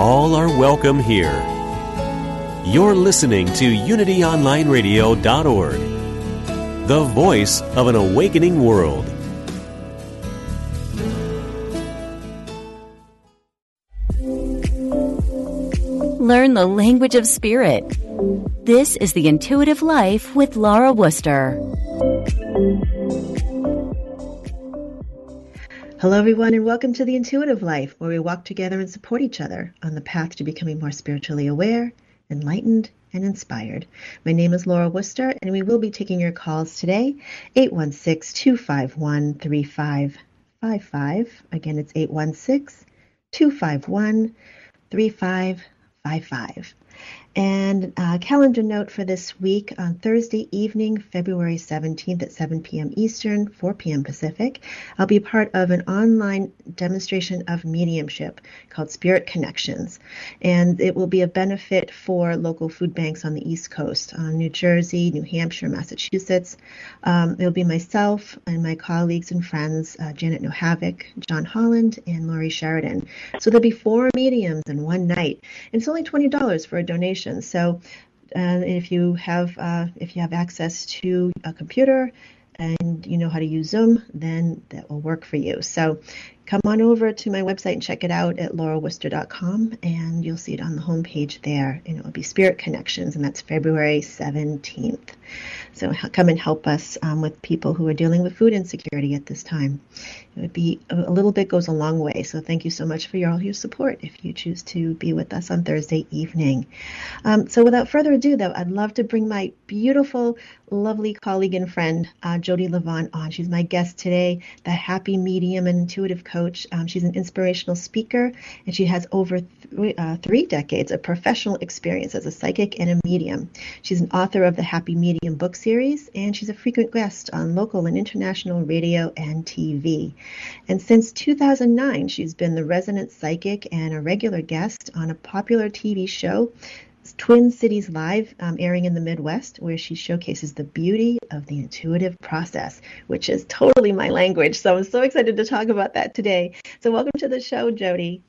All are welcome here. You're listening to UnityOnlineRadio.org, the voice of an awakening world. Learn the language of spirit. This is The Intuitive Life with Laura Wooster. Hello, everyone, and welcome to The Intuitive Life, where we walk together and support each other on the path to becoming more spiritually aware, enlightened, and inspired. My name is Laura Wooster, and we will be taking your calls today 816 251 3555. Again, it's 816 251 3555. And a calendar note for this week on Thursday evening, February 17th at 7 p.m. Eastern, 4 p.m. Pacific, I'll be part of an online demonstration of mediumship called Spirit Connections. And it will be a benefit for local food banks on the East Coast, on New Jersey, New Hampshire, Massachusetts. Um, it'll be myself and my colleagues and friends, uh, Janet Nohavec, John Holland, and Laurie Sheridan. So there'll be four mediums in one night. And it's only $20 for a donation. So uh, if you have uh, if you have access to a computer and you know how to use Zoom, then that will work for you. So come on over to my website and check it out at laurawooster.com and you'll see it on the homepage there. And it will be Spirit Connections, and that's February 17th. So come and help us um, with people who are dealing with food insecurity at this time. It would be a little bit goes a long way. So thank you so much for your, all your support if you choose to be with us on Thursday evening. Um, so without further ado, though, I'd love to bring my beautiful, lovely colleague and friend, uh, Jodi Livon, on. She's my guest today, the happy medium and intuitive coach. Um, she's an inspirational speaker, and she has over th- uh, three decades of professional experience as a psychic and a medium. She's an author of the Happy Medium book series, and she's a frequent guest on local and international radio and TV. And since 2009, she's been the resident psychic and a regular guest on a popular TV show, Twin Cities Live, um, airing in the Midwest, where she showcases the beauty of the intuitive process, which is totally my language. So I'm so excited to talk about that today. So, welcome to the show, Jodi.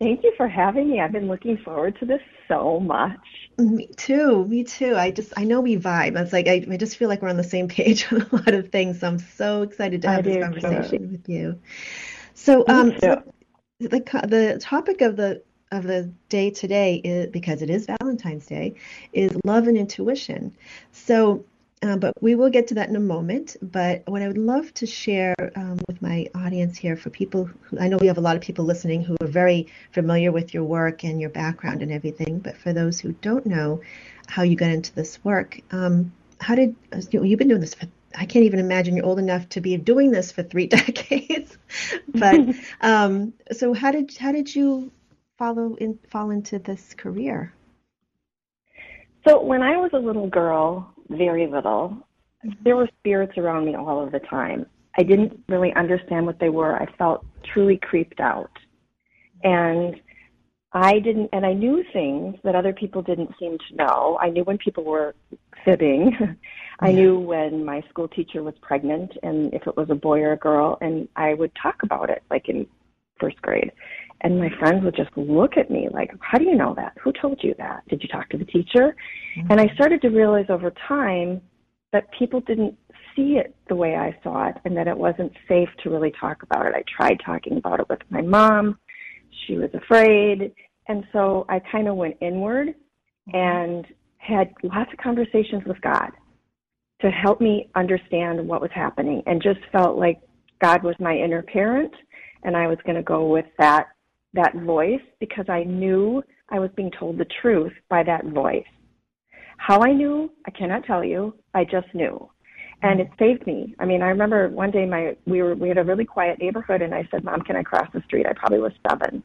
Thank you for having me. I've been looking forward to this so much. Me too. Me too. I just I know we vibe. It's like I, I just feel like we're on the same page on a lot of things. So I'm so excited to have I this conversation too. with you. So um so the the topic of the of the day today is because it is Valentine's Day is love and intuition. So uh, but we will get to that in a moment. But what I would love to share um, with my audience here for people who I know we have a lot of people listening who are very familiar with your work and your background and everything. But for those who don't know how you got into this work, um, how did you know, you've been doing this for I can't even imagine you're old enough to be doing this for three decades. but um, so how did how did you follow in fall into this career? So when I was a little girl, very little. Mm-hmm. There were spirits around me all of the time. I didn't really understand what they were. I felt truly creeped out. And I didn't, and I knew things that other people didn't seem to know. I knew when people were fibbing. I knew when my school teacher was pregnant and if it was a boy or a girl, and I would talk about it like in first grade. And my friends would just look at me like, How do you know that? Who told you that? Did you talk to the teacher? Mm-hmm. And I started to realize over time that people didn't see it the way I saw it and that it wasn't safe to really talk about it. I tried talking about it with my mom. She was afraid. And so I kind of went inward mm-hmm. and had lots of conversations with God to help me understand what was happening and just felt like God was my inner parent and I was going to go with that that voice because I knew I was being told the truth by that voice. How I knew, I cannot tell you. I just knew. And it saved me. I mean, I remember one day my we were we had a really quiet neighborhood and I said, "Mom, can I cross the street?" I probably was 7.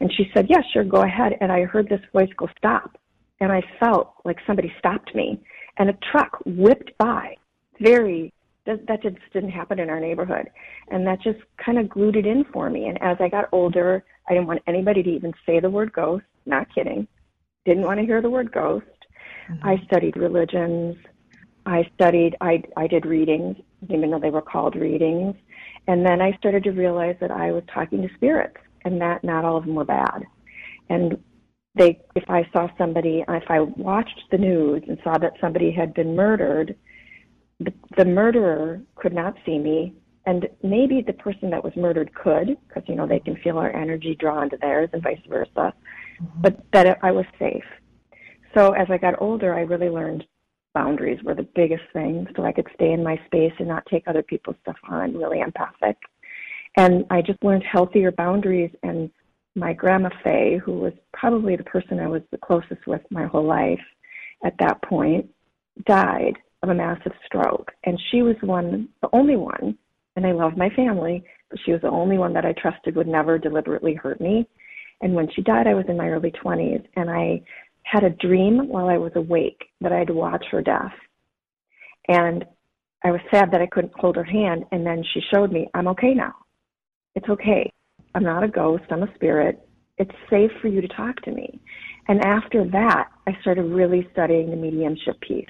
And she said, "Yeah, sure, go ahead." And I heard this voice go, "Stop." And I felt like somebody stopped me and a truck whipped by very that, that just didn't happen in our neighborhood. And that just kind of glued it in for me. And as I got older, I didn't want anybody to even say the word ghost. Not kidding. Didn't want to hear the word ghost. Mm-hmm. I studied religions. I studied, I, I did readings, even though they were called readings. And then I started to realize that I was talking to spirits and that not all of them were bad. And they, if I saw somebody, if I watched the news and saw that somebody had been murdered, the, the murderer could not see me, and maybe the person that was murdered could, because you know they can feel our energy drawn to theirs, and vice versa. Mm-hmm. But that I was safe. So as I got older, I really learned boundaries were the biggest thing, so I could stay in my space and not take other people's stuff on. Really empathic, and I just learned healthier boundaries. And my grandma Faye, who was probably the person I was the closest with my whole life at that point, died of a massive stroke. And she was one, the only one, and I love my family, but she was the only one that I trusted would never deliberately hurt me. And when she died, I was in my early 20s, and I had a dream while I was awake that I had to watch her death. And I was sad that I couldn't hold her hand, and then she showed me, I'm okay now. It's okay. I'm not a ghost, I'm a spirit. It's safe for you to talk to me. And after that, I started really studying the mediumship piece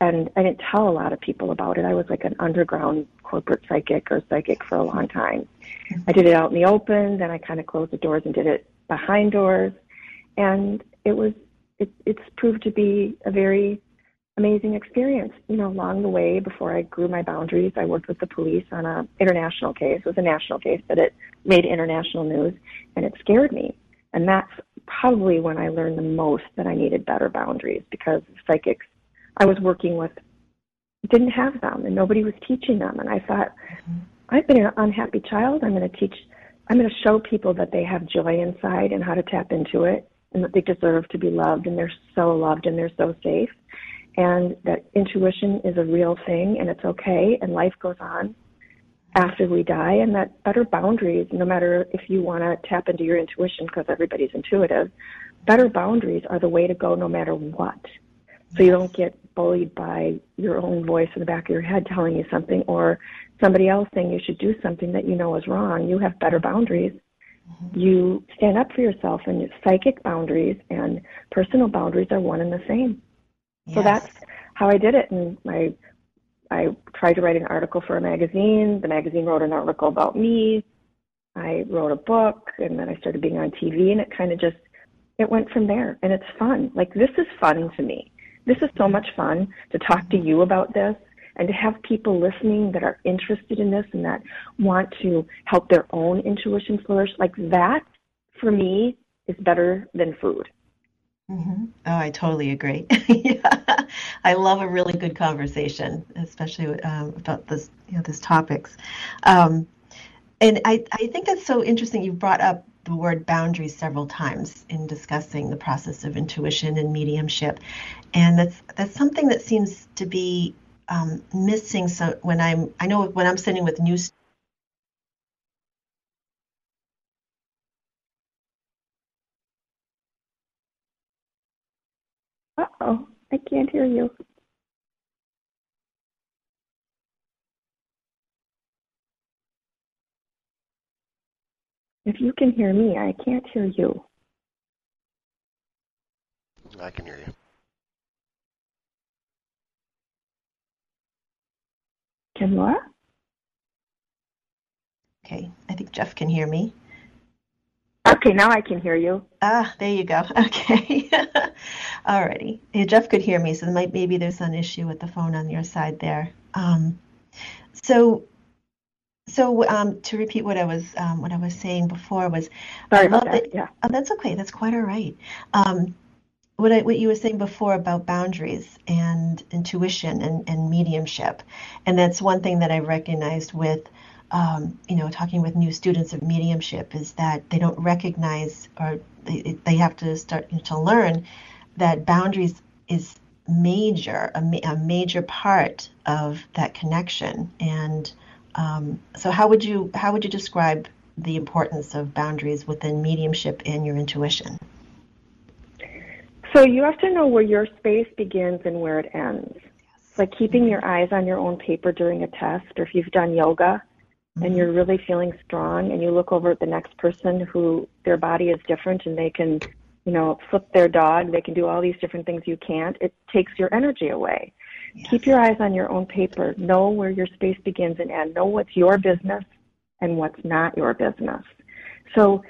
and I didn't tell a lot of people about it. I was like an underground corporate psychic or psychic for a long time. I did it out in the open, then I kind of closed the doors and did it behind doors, and it was it, it's proved to be a very amazing experience. You know, along the way, before I grew my boundaries, I worked with the police on a international case. It was a national case, but it made international news, and it scared me. And that's probably when I learned the most that I needed better boundaries because psychics I was working with didn't have them and nobody was teaching them. And I thought, mm-hmm. I've been an unhappy child. I'm going to teach, I'm going to show people that they have joy inside and how to tap into it and that they deserve to be loved and they're so loved and they're so safe and that intuition is a real thing and it's okay and life goes on after we die and that better boundaries no matter if you want to tap into your intuition because everybody's intuitive better boundaries are the way to go no matter what so you don't get bullied by your own voice in the back of your head telling you something or somebody else saying you should do something that you know is wrong. You have better boundaries. Mm-hmm. You stand up for yourself, and psychic boundaries and personal boundaries are one and the same. Yes. So that's how I did it. And I, I tried to write an article for a magazine. The magazine wrote an article about me. I wrote a book, and then I started being on TV, and it kind of just it went from there. And it's fun. Like this is fun to me this is so much fun to talk to you about this and to have people listening that are interested in this and that want to help their own intuition flourish. Like that, for me, is better than food. Mm-hmm. Oh, I totally agree. yeah. I love a really good conversation, especially um, about this, you know, this topics. Um, and I, I think that's so interesting. You brought up the word boundaries several times in discussing the process of intuition and mediumship, and that's that's something that seems to be um, missing. So when I'm, I know when I'm sitting with new Uh oh, I can't hear you. If you can hear me, I can't hear you. I can hear you. Can Laura? Okay, I think Jeff can hear me. Okay, now I can hear you. Ah, there you go. Okay. Alrighty. Yeah, Jeff could hear me, so might, maybe there's an issue with the phone on your side there. Um, so, so um, to repeat what I was um, what I was saying before was, sorry about that. Yeah. Oh, that's okay. That's quite all right. Um, what I, what you were saying before about boundaries and intuition and, and mediumship, and that's one thing that I recognized with um, you know, talking with new students of mediumship is that they don't recognize or they, they have to start to learn that boundaries is major, a, a major part of that connection. And um, so, how would you how would you describe the importance of boundaries within mediumship and your intuition? So you have to know where your space begins and where it ends. Like keeping your eyes on your own paper during a test, or if you've done yoga, and you're really feeling strong and you look over at the next person who their body is different and they can you know flip their dog they can do all these different things you can't it takes your energy away yes. keep your eyes on your own paper know where your space begins and ends know what's your business and what's not your business so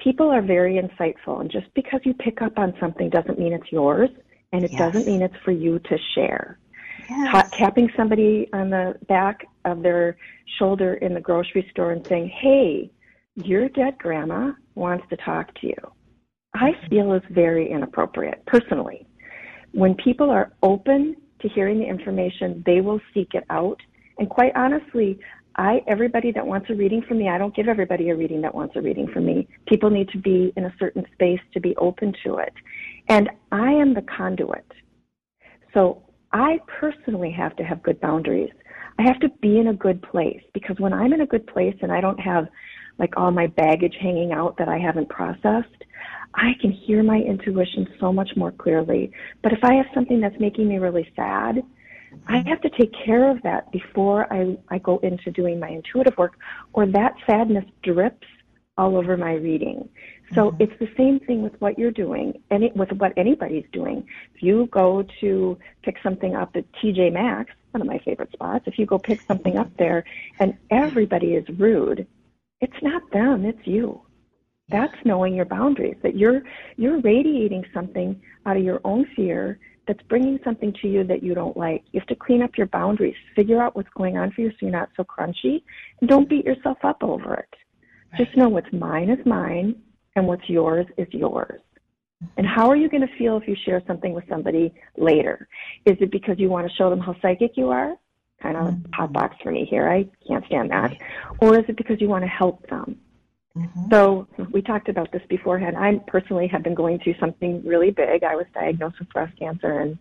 people are very insightful and just because you pick up on something doesn't mean it's yours and it yes. doesn't mean it's for you to share yes. tapping somebody on the back of their shoulder in the grocery store and saying, Hey, your dead grandma wants to talk to you. I mm-hmm. feel is very inappropriate personally. When people are open to hearing the information, they will seek it out. And quite honestly, I everybody that wants a reading from me, I don't give everybody a reading that wants a reading from me. People need to be in a certain space to be open to it. And I am the conduit. So I personally have to have good boundaries. I have to be in a good place because when I'm in a good place and I don't have like all my baggage hanging out that I haven't processed, I can hear my intuition so much more clearly. But if I have something that's making me really sad, I have to take care of that before I, I go into doing my intuitive work, or that sadness drips all over my reading. So mm-hmm. it's the same thing with what you're doing and it, with what anybody's doing. If you go to pick something up at TJ Maxx, one of my favorite spots, if you go pick something up there and everybody is rude, it's not them, it's you. That's knowing your boundaries, that you're you're radiating something out of your own fear that's bringing something to you that you don't like. You have to clean up your boundaries, figure out what's going on for you so you're not so crunchy, and don't beat yourself up over it. Right. Just know what's mine is mine and what's yours is yours. And how are you going to feel if you share something with somebody later? Is it because you want to show them how psychic you are? Kind of mm-hmm. hot box for me here. I can't stand that. Or is it because you want to help them? Mm-hmm. So we talked about this beforehand. I personally have been going through something really big. I was diagnosed with breast cancer in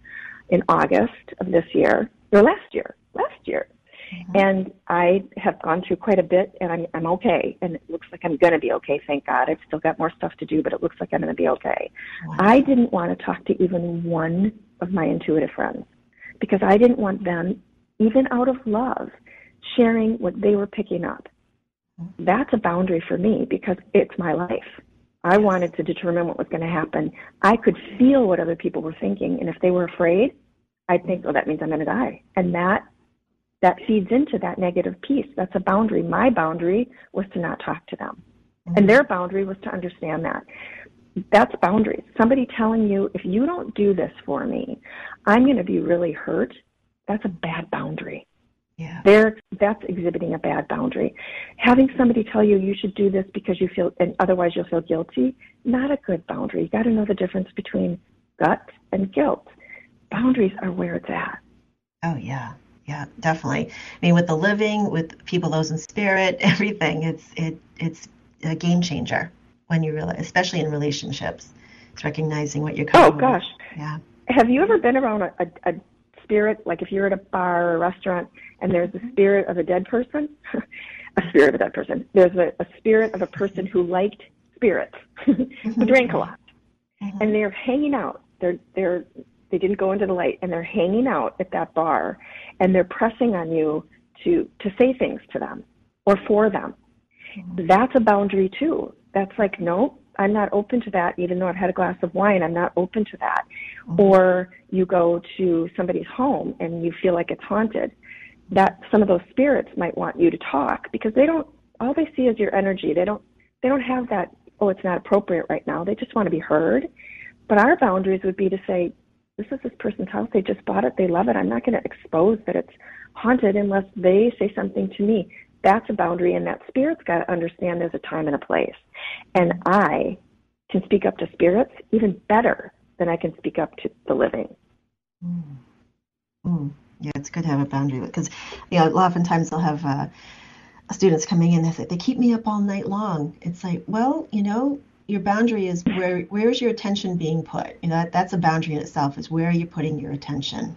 in August of this year, or last year, last year. Mm-hmm. And I have gone through quite a bit, and I'm I'm okay, and it looks like I'm going to be okay. Thank God. I've still got more stuff to do, but it looks like I'm going to be okay. Wow. I didn't want to talk to even one of my intuitive friends because I didn't want them, even out of love, sharing what they were picking up. That's a boundary for me because it's my life. I wanted to determine what was going to happen. I could feel what other people were thinking, and if they were afraid, I'd think, "Oh, that means I'm going to die," and that that feeds into that negative piece. That's a boundary. My boundary was to not talk to them. Mm-hmm. And their boundary was to understand that. That's boundaries. Somebody telling you, if you don't do this for me, I'm going to be really hurt. That's a bad boundary. Yeah. There, that's exhibiting a bad boundary. Having somebody tell you you should do this because you feel, and otherwise you'll feel guilty, not a good boundary. You got to know the difference between gut and guilt. Boundaries are where it's at. Oh yeah, yeah, definitely. I mean, with the living, with people, those in spirit, everything, it's it it's a game changer when you realize, especially in relationships. It's recognizing what you're. Oh gosh. With. Yeah. Have you ever been around a, a, a spirit, like if you're at a bar or a restaurant and there's a spirit of a dead person, a spirit of a dead person. There's a, a spirit of a person who liked spirits, who drank a lot, mm-hmm. and they're hanging out. They're they're they didn't go into the light and they're hanging out at that bar and they're pressing on you to to say things to them or for them mm-hmm. that's a boundary too that's like no i'm not open to that even though i've had a glass of wine i'm not open to that mm-hmm. or you go to somebody's home and you feel like it's haunted that some of those spirits might want you to talk because they don't all they see is your energy they don't they don't have that oh, it's not appropriate right now. They just want to be heard. But our boundaries would be to say, this is this person's house. They just bought it. They love it. I'm not going to expose that it's haunted unless they say something to me. That's a boundary, and that spirit's got to understand there's a time and a place. And I can speak up to spirits even better than I can speak up to the living. Mm. Mm. Yeah, it's good to have a boundary because, you know, oftentimes they'll have uh, students coming in. They say they keep me up all night long. It's like, well, you know, your boundary is where where is your attention being put? You know, that, that's a boundary in itself. Is where are you putting your attention?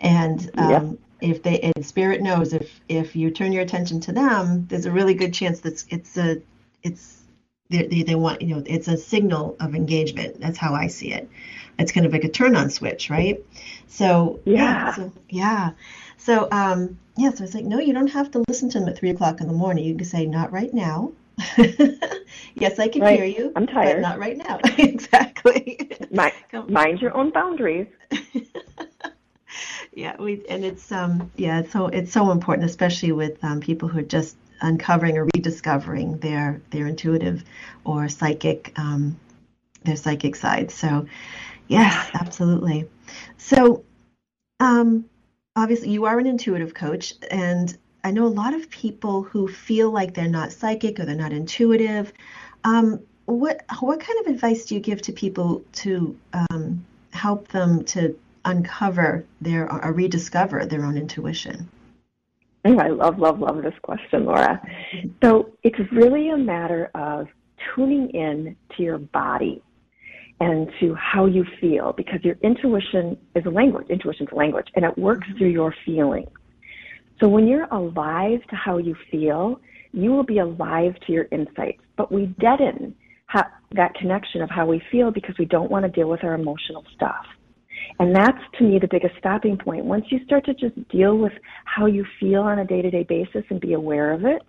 And um, if they and spirit knows if if you turn your attention to them, there's a really good chance that it's a it's they, they, they want you know it's a signal of engagement. That's how I see it. It's kind of like a turn on switch, right? So yeah, yeah so, yeah. So um, yeah, so it's like no, you don't have to listen to them at three o'clock in the morning. You can say not right now. yes, I can right. hear you. I'm tired. not right now. exactly. Mind, mind your own boundaries. Yeah, we and it's um yeah, so it's so important, especially with um, people who are just uncovering or rediscovering their their intuitive or psychic um, their psychic side. So yes, absolutely. So um, obviously you are an intuitive coach and I know a lot of people who feel like they're not psychic or they're not intuitive. Um, what what kind of advice do you give to people to um, help them to uncover their or rediscover their own intuition? Oh, I love, love, love this question, Laura. So it's really a matter of tuning in to your body and to how you feel because your intuition is a language. Intuition is a language and it works through your feelings. So when you're alive to how you feel, you will be alive to your insights. But we deaden that connection of how we feel because we don't want to deal with our emotional stuff. And that's to me the biggest stopping point. Once you start to just deal with how you feel on a day to day basis and be aware of it,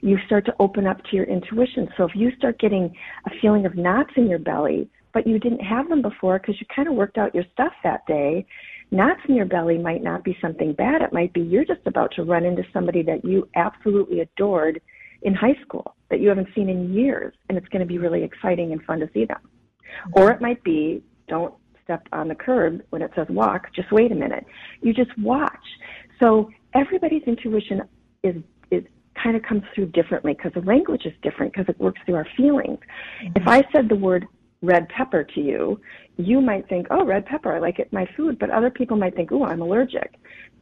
you start to open up to your intuition. So if you start getting a feeling of knots in your belly, but you didn't have them before because you kind of worked out your stuff that day, knots in your belly might not be something bad. It might be you're just about to run into somebody that you absolutely adored in high school that you haven't seen in years, and it's going to be really exciting and fun to see them. Or it might be don't step on the curb when it says walk, just wait a minute. You just watch. So everybody's intuition is is kind of comes through differently because the language is different because it works through our feelings. Mm-hmm. If I said the word red pepper to you, you might think, oh, red pepper, I like it in my food, but other people might think, oh, I'm allergic.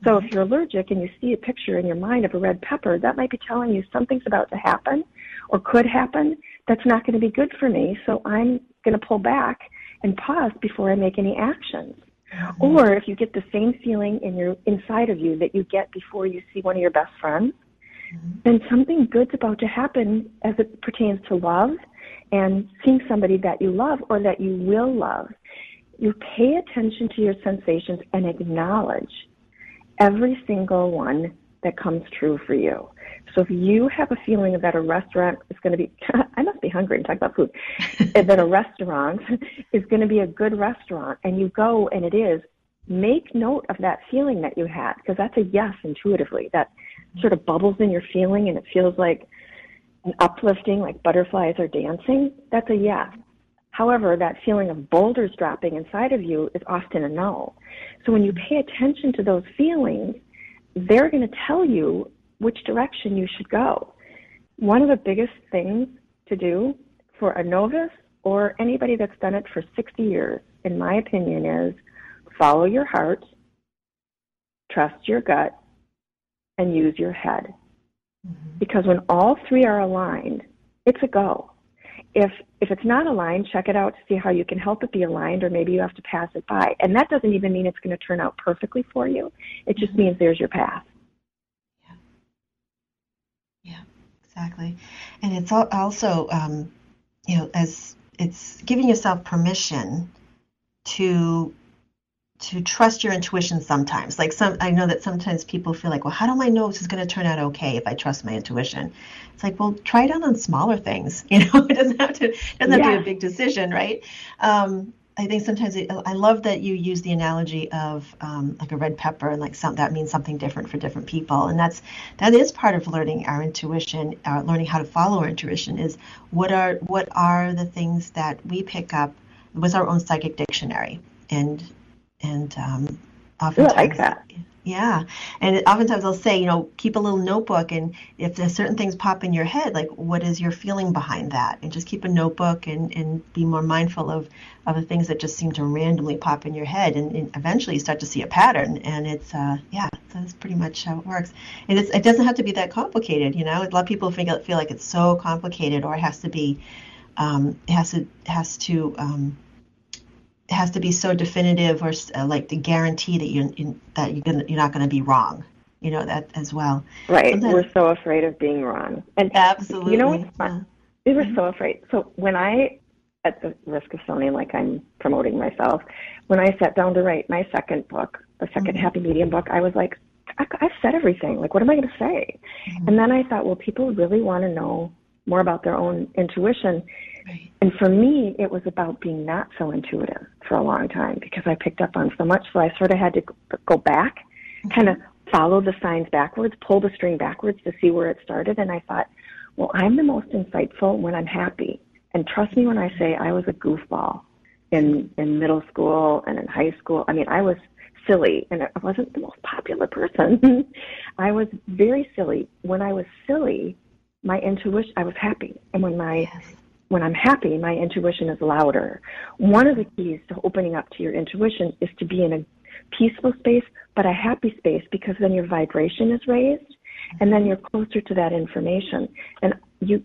So if you're allergic and you see a picture in your mind of a red pepper, that might be telling you something's about to happen or could happen that's not going to be good for me. So I'm going to pull back and pause before I make any actions. Mm-hmm. Or if you get the same feeling in your inside of you that you get before you see one of your best friends, mm-hmm. then something good's about to happen as it pertains to love and seeing somebody that you love or that you will love. You pay attention to your sensations and acknowledge every single one that comes true for you. So if you have a feeling that a restaurant is going to be, I must be hungry and talk about food, and that a restaurant is going to be a good restaurant and you go and it is, make note of that feeling that you had because that's a yes intuitively. That sort of bubbles in your feeling and it feels like an uplifting, like butterflies are dancing. That's a yes. However, that feeling of boulders dropping inside of you is often a no. So when you pay attention to those feelings, they're going to tell you which direction you should go. One of the biggest things to do for a novice or anybody that's done it for 60 years, in my opinion, is follow your heart, trust your gut, and use your head. Mm-hmm. Because when all three are aligned, it's a go. If if it's not aligned, check it out to see how you can help it be aligned, or maybe you have to pass it by. And that doesn't even mean it's going to turn out perfectly for you. It just mm-hmm. means there's your path. Yeah. Yeah. Exactly. And it's also, um, you know, as it's giving yourself permission to to trust your intuition sometimes. Like some, I know that sometimes people feel like, well, how do I know this is going to turn out okay if I trust my intuition? It's like, well, try it out on smaller things. You know, it doesn't have to it doesn't have to be a big decision, right? Um, I think sometimes it, I love that you use the analogy of um, like a red pepper and like some that means something different for different people, and that's that is part of learning our intuition, uh, learning how to follow our intuition. Is what are what are the things that we pick up with our own psychic dictionary, and and um, oftentimes, I like that. Yeah. And oftentimes I'll say, you know, keep a little notebook and if there's certain things pop in your head, like what is your feeling behind that? And just keep a notebook and, and be more mindful of, of the things that just seem to randomly pop in your head. And, and eventually you start to see a pattern. And it's, uh, yeah, that's pretty much how it works. And it's, it doesn't have to be that complicated, you know. A lot of people feel, feel like it's so complicated or it has to be, um, it has to, has to, um, has to be so definitive or uh, like the guarantee that you, you that you're gonna, you're not going to be wrong. You know that as well. Right. Sometimes, We're so afraid of being wrong. And absolutely. You know what's fun? We were so afraid. So when I, at the risk of sounding like I'm promoting myself, when I sat down to write my second book, the 2nd mm-hmm. Happy Medium book, I was like, I, have said everything. Like, what am I going to say? Mm-hmm. And then I thought, well, people really want to know more about their own intuition. Right. And for me, it was about being not so intuitive for a long time because I picked up on so much. So I sort of had to go back, mm-hmm. kind of follow the signs backwards, pull the string backwards to see where it started. And I thought, well, I'm the most insightful when I'm happy. And trust me when I say I was a goofball in in middle school and in high school. I mean, I was silly and I wasn't the most popular person. I was very silly. When I was silly, my intuition I was happy. And when my yes when I'm happy, my intuition is louder. One of the keys to opening up to your intuition is to be in a peaceful space, but a happy space because then your vibration is raised and then you're closer to that information. And you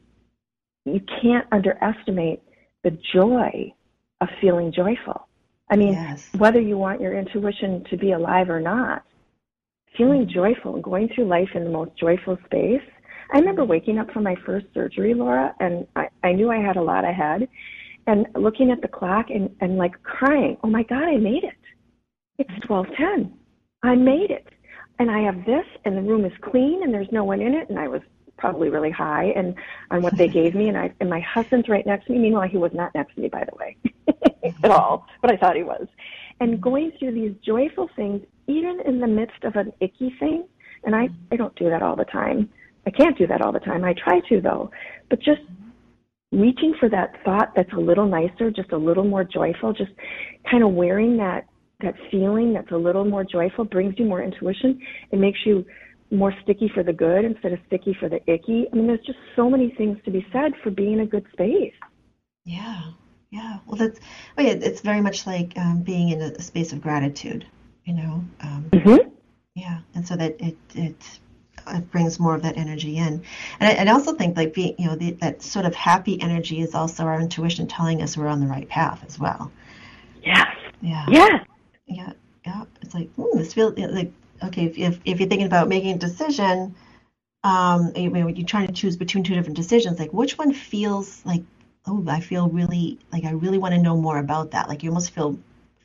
you can't underestimate the joy of feeling joyful. I mean, yes. whether you want your intuition to be alive or not, feeling mm-hmm. joyful and going through life in the most joyful space I remember waking up from my first surgery, Laura, and I, I knew I had a lot ahead, and looking at the clock and, and like crying, oh my God, I made it. It's 1210. I made it. And I have this, and the room is clean, and there's no one in it, and I was probably really high and on what they gave me and I and my husband's right next to me. Meanwhile he was not next to me by the way at all, but I thought he was. And going through these joyful things, even in the midst of an icky thing, and I, I don't do that all the time. I can't do that all the time. I try to though, but just reaching for that thought that's a little nicer, just a little more joyful, just kind of wearing that that feeling that's a little more joyful brings you more intuition. It makes you more sticky for the good instead of sticky for the icky. I mean, there's just so many things to be said for being in a good space. Yeah, yeah. Well, that's well, yeah, it's very much like um, being in a space of gratitude. You know. Um, mm-hmm. Yeah, and so that it it it brings more of that energy in. And I, I also think like being, you know, the, that sort of happy energy is also our intuition telling us we're on the right path as well. Yes. Yeah. Yeah. Yeah. Yeah. It's like, hmm, this feels like, okay, if, if, if you're thinking about making a decision, um, you know, you're trying to choose between two different decisions, like which one feels like, oh, I feel really, like I really want to know more about that. Like you almost feel,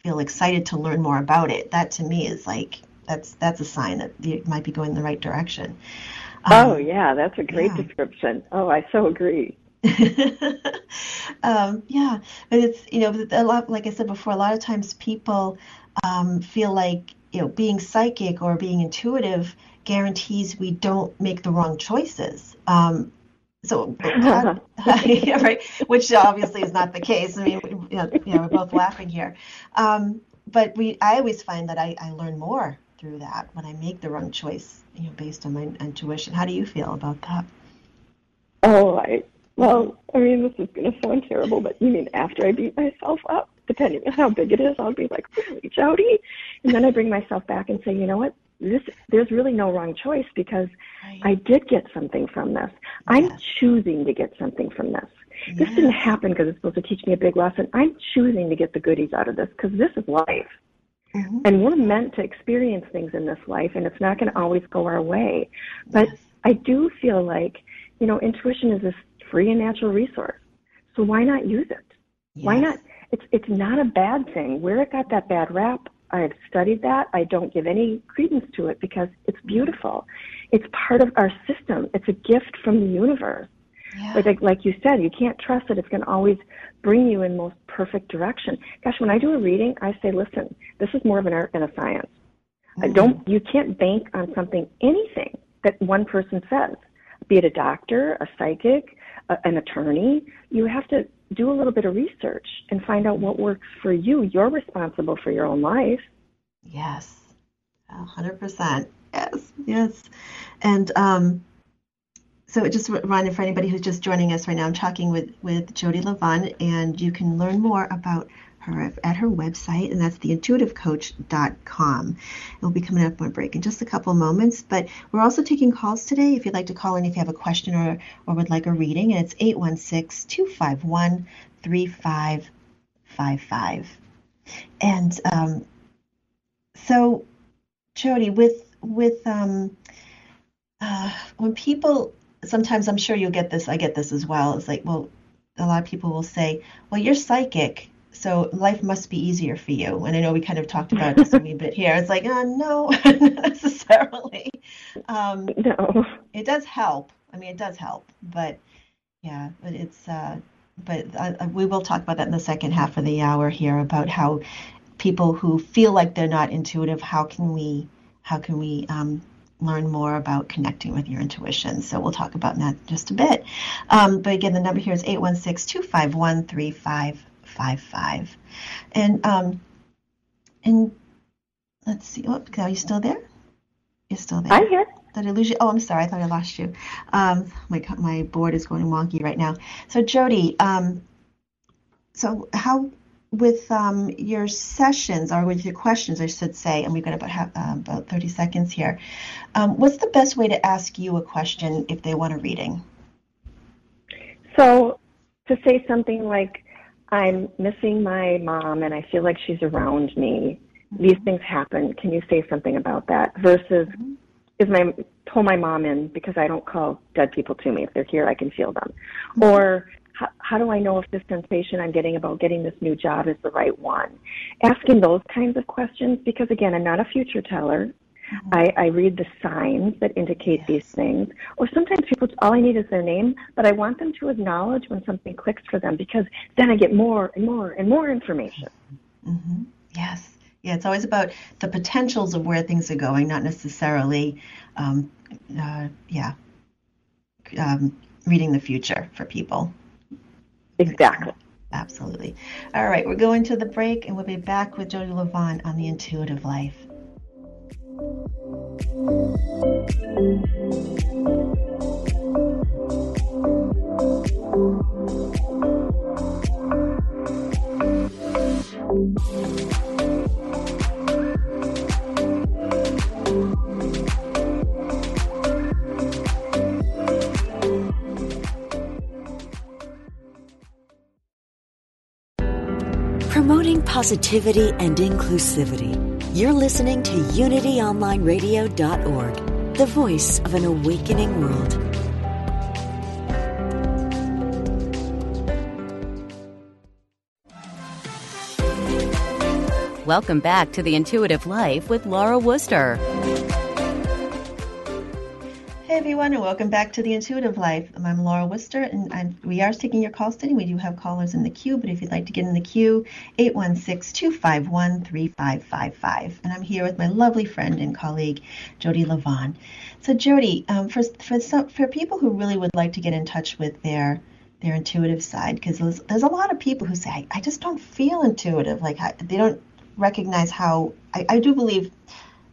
feel excited to learn more about it. That to me is like, that's that's a sign that you might be going the right direction. Um, oh yeah, that's a great yeah. description. Oh, I so agree. um, yeah, but it's you know a lot like I said before. A lot of times people um, feel like you know being psychic or being intuitive guarantees we don't make the wrong choices. Um, so, uh, yeah, right, which obviously is not the case. I mean, you know, you know we're both laughing here. Um, but we, I always find that I, I learn more through that when I make the wrong choice, you know, based on my intuition. How do you feel about that? Oh, I well, I mean, this is going to sound terrible, but you mean after I beat myself up, depending on how big it is, I'll be like, really, Jodi? And then I bring myself back and say, you know what? This there's really no wrong choice because right. I did get something from this. Yes. I'm choosing to get something from this. Yes. This didn't happen because it's supposed to teach me a big lesson. I'm choosing to get the goodies out of this because this is life. Mm-hmm. And we're meant to experience things in this life, and it's not going to always go our way. But yes. I do feel like, you know, intuition is this free and natural resource. So why not use it? Yes. Why not? It's it's not a bad thing. Where it got that bad rap, I've studied that. I don't give any credence to it because it's beautiful. It's part of our system. It's a gift from the universe. Yeah. Like, like you said, you can't trust that it's going to always bring you in most perfect direction. Gosh, when I do a reading, I say, listen, this is more of an art than a science. Mm-hmm. I don't, you can't bank on something, anything that one person says, be it a doctor, a psychic, a, an attorney. You have to do a little bit of research and find out what works for you. You're responsible for your own life. Yes, a hundred percent. Yes, yes, and um, so just a reminder for anybody who's just joining us right now, I'm talking with with Jodi Livon, and you can learn more about her at her website, and that's theintuitivecoach.com. We'll be coming up on break in just a couple moments, but we're also taking calls today. If you'd like to call in, if you have a question or, or would like a reading, and it's 816 251 3555. And um, so, Jodi, with with um, uh, when people sometimes I'm sure you'll get this. I get this as well. It's like, well, a lot of people will say, well, you're psychic, so life must be easier for you. And I know we kind of talked about this a wee bit here. It's like, oh, no, not necessarily. Um, no. It does help. I mean, it does help, but yeah, but it's, uh, but uh, we will talk about that in the second half of the hour here about how people who feel like they're not intuitive, how can we, how can we um, learn more about connecting with your intuition. So we'll talk about that just a bit. Um, but again, the number here is 816 251 3555. And, um, and let's see. Oh, are you still there? You're still there. I'm here. Did I lose you? Oh, I'm sorry. I thought I lost you. Um, my my board is going wonky right now. So Jodi, um, so how with um, your sessions or with your questions, I should say, and we've got about have, uh, about 30 seconds here. Um, what's the best way to ask you a question if they want a reading? So, to say something like, "I'm missing my mom, and I feel like she's around me. Mm-hmm. These things happen. Can you say something about that?" Versus, mm-hmm. "Is my pull my mom in because I don't call dead people to me. If they're here, I can feel them." Mm-hmm. Or how, how do I know if this sensation I'm getting about getting this new job is the right one? Asking those kinds of questions because, again, I'm not a future teller. Mm-hmm. I, I read the signs that indicate yes. these things. Or sometimes people, all I need is their name, but I want them to acknowledge when something clicks for them because then I get more and more and more information. Mm-hmm. Yes. Yeah, it's always about the potentials of where things are going, not necessarily, um, uh, yeah, um, reading the future for people. Exactly. Absolutely. All right, we're going to the break and we'll be back with Jodi Livon on the intuitive life. promoting positivity and inclusivity. You're listening to UnityOnlineRadio.org, the voice of an awakening world. Welcome back to The Intuitive Life with Laura Wooster. Everyone, and welcome back to the Intuitive Life. I'm Laura Wooster, and I'm, we are taking your calls today. We do have callers in the queue, but if you'd like to get in the queue, 816-251-3555. And I'm here with my lovely friend and colleague, Jodi Livon. So Jodi, um, for for some, for people who really would like to get in touch with their their intuitive side, because there's, there's a lot of people who say, I, I just don't feel intuitive. Like I, they don't recognize how. I, I do believe.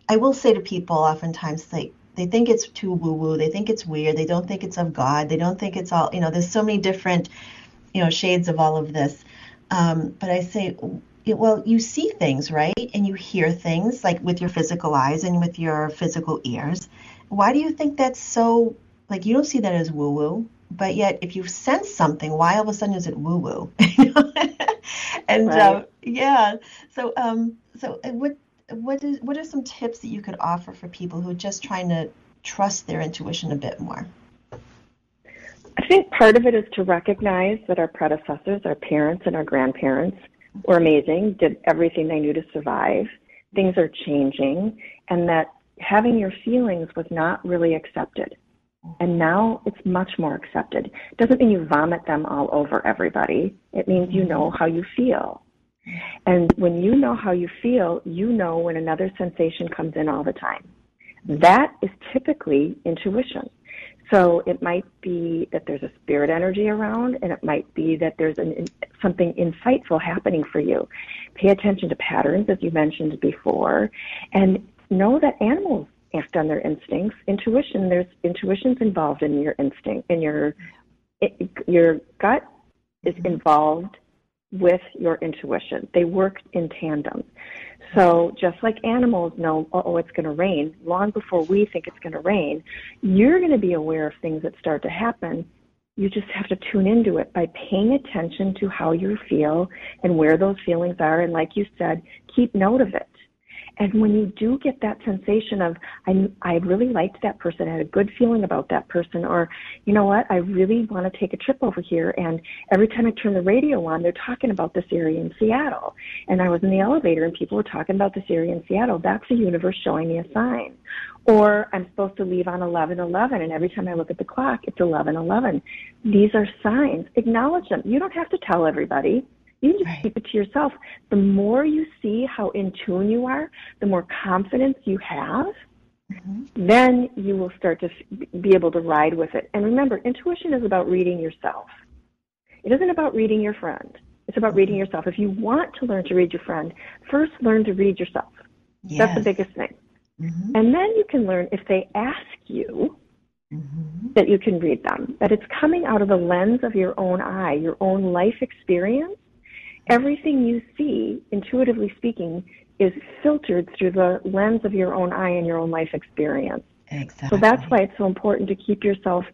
I will say to people oftentimes, like they think it's too woo woo. They think it's weird. They don't think it's of God. They don't think it's all, you know, there's so many different, you know, shades of all of this. Um, but I say, well, you see things, right? And you hear things like with your physical eyes and with your physical ears. Why do you think that's so, like, you don't see that as woo woo? But yet, if you sense something, why all of a sudden is it woo woo? and right. uh, yeah, so um, so what what is what are some tips that you could offer for people who are just trying to trust their intuition a bit more? I think part of it is to recognize that our predecessors, our parents and our grandparents were amazing, did everything they knew to survive. Things are changing and that having your feelings was not really accepted. And now it's much more accepted. It doesn't mean you vomit them all over everybody. It means you mm-hmm. know how you feel. And when you know how you feel, you know when another sensation comes in all the time. That is typically intuition. So it might be that there's a spirit energy around, and it might be that there's an, something insightful happening for you. Pay attention to patterns, as you mentioned before, and know that animals act on their instincts. Intuition, there's intuition's involved in your instinct, in your it, your gut is involved with your intuition. They work in tandem. So just like animals know, oh, it's going to rain, long before we think it's going to rain, you're going to be aware of things that start to happen. You just have to tune into it by paying attention to how you feel and where those feelings are. And like you said, keep note of it. And when you do get that sensation of, I, I really liked that person, I had a good feeling about that person, or, you know what, I really want to take a trip over here. And every time I turn the radio on, they're talking about this area in Seattle. And I was in the elevator and people were talking about this area in Seattle. That's the universe showing me a sign. Or I'm supposed to leave on 11:11, and every time I look at the clock, it's 11:11. These are signs. Acknowledge them. You don't have to tell everybody. You just right. keep it to yourself. The more you see how in tune you are, the more confidence you have, mm-hmm. then you will start to be able to ride with it. And remember, intuition is about reading yourself. It isn't about reading your friend. It's about reading mm-hmm. yourself. If you want to learn to read your friend, first learn to read yourself. Yes. That's the biggest thing. Mm-hmm. And then you can learn if they ask you mm-hmm. that you can read them, that it's coming out of the lens of your own eye, your own life experience, everything you see, intuitively speaking, is filtered through the lens of your own eye and your own life experience. Exactly. So that's why it's so important to keep yourself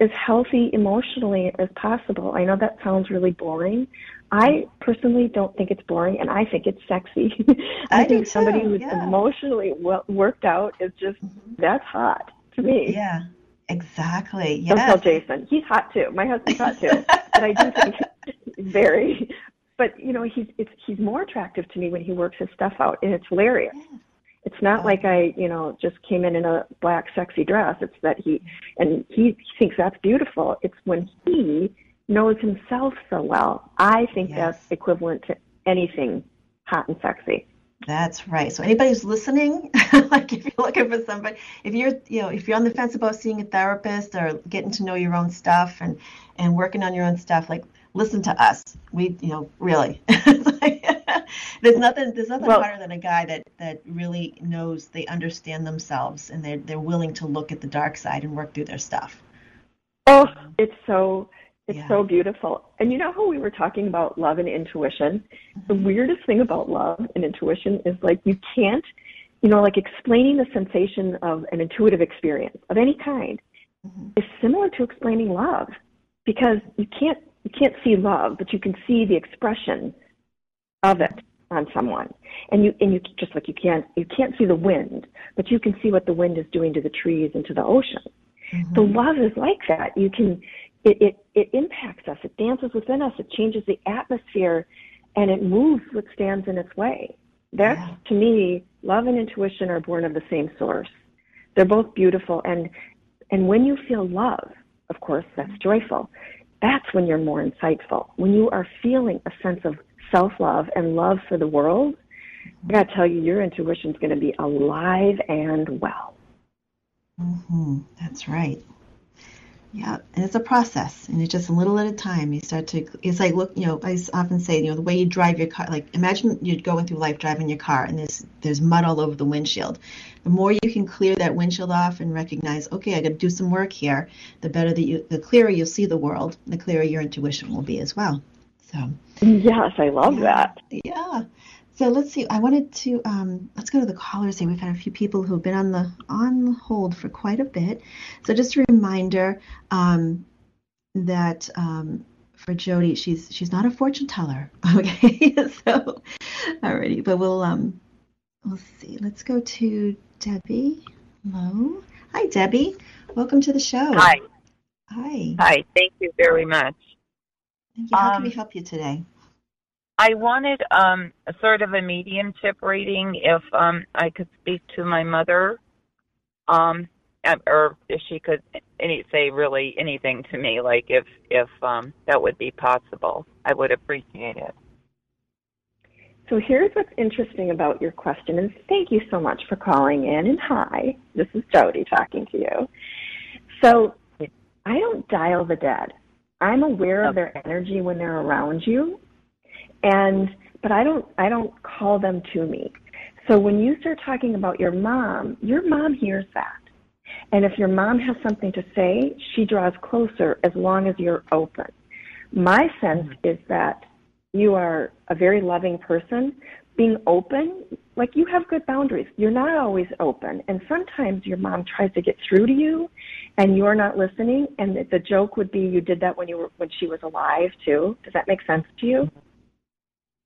as healthy emotionally as possible. I know that sounds really boring. I personally don't think it's boring, and I think it's sexy. I, I think too, somebody who's yeah. emotionally well, worked out is just mm-hmm. that's hot to me. Yeah, exactly. Yes. Don't tell Jason. He's hot too. My husband's hot too. but I do think very but you know he's it's he's more attractive to me when he works his stuff out and it's hilarious yeah. it's not like i you know just came in in a black sexy dress it's that he and he thinks that's beautiful it's when he knows himself so well i think yes. that's equivalent to anything hot and sexy that's right. So anybody who's listening, like if you're looking for somebody, if you're you know if you're on the fence about seeing a therapist or getting to know your own stuff and and working on your own stuff, like listen to us. We, you know, really. there's nothing there's nothing well, harder than a guy that that really knows they understand themselves and they're they're willing to look at the dark side and work through their stuff. Oh, it's so it's yeah. so beautiful. And you know how we were talking about love and intuition? The mm-hmm. weirdest thing about love and intuition is like you can't, you know, like explaining the sensation of an intuitive experience of any kind mm-hmm. is similar to explaining love because you can't you can't see love, but you can see the expression of it on someone. And you and you just like you can't you can't see the wind, but you can see what the wind is doing to the trees and to the ocean. Mm-hmm. So love is like that. You can it, it it impacts us, it dances within us, it changes the atmosphere and it moves what stands in its way. That's yeah. to me, love and intuition are born of the same source. They're both beautiful and and when you feel love, of course, that's joyful that's when you're more insightful. When you are feeling a sense of self love and love for the world, I gotta tell you, your intuition's to be alive and well. Mm-hmm. That's right. Yeah, and it's a process, and it's just a little at a time. You start to, it's like look, you know, I often say, you know, the way you drive your car. Like imagine you're going through life driving your car, and there's there's mud all over the windshield. The more you can clear that windshield off and recognize, okay, I got to do some work here. The better that you, the clearer you'll see the world, the clearer your intuition will be as well. So. Yes, I love yeah, that. Yeah. So let's see. I wanted to um, let's go to the callers here. We've had a few people who've been on the on hold for quite a bit. So just a reminder um, that um, for Jodi, she's she's not a fortune teller. Okay. so alrighty, but we'll um we'll see. Let's go to Debbie. Hello. Hi, Debbie. Welcome to the show. Hi. Hi. Hi. Thank you very much. Thank you. How can we um, help you today? I wanted um, a sort of a mediumship reading if um, I could speak to my mother. Um, or if she could any say really anything to me, like if if um, that would be possible, I would appreciate it. So here's what's interesting about your question, and thank you so much for calling in. And hi, this is Jodi talking to you. So I don't dial the dead. I'm aware of their energy when they're around you, and but I don't I don't call them to me. So when you start talking about your mom, your mom hears that. And if your mom has something to say, she draws closer as long as you're open. My sense mm-hmm. is that you are a very loving person. Being open, like you have good boundaries. You're not always open. And sometimes your mom tries to get through to you and you're not listening. And the joke would be you did that when you were, when she was alive too. Does that make sense to you?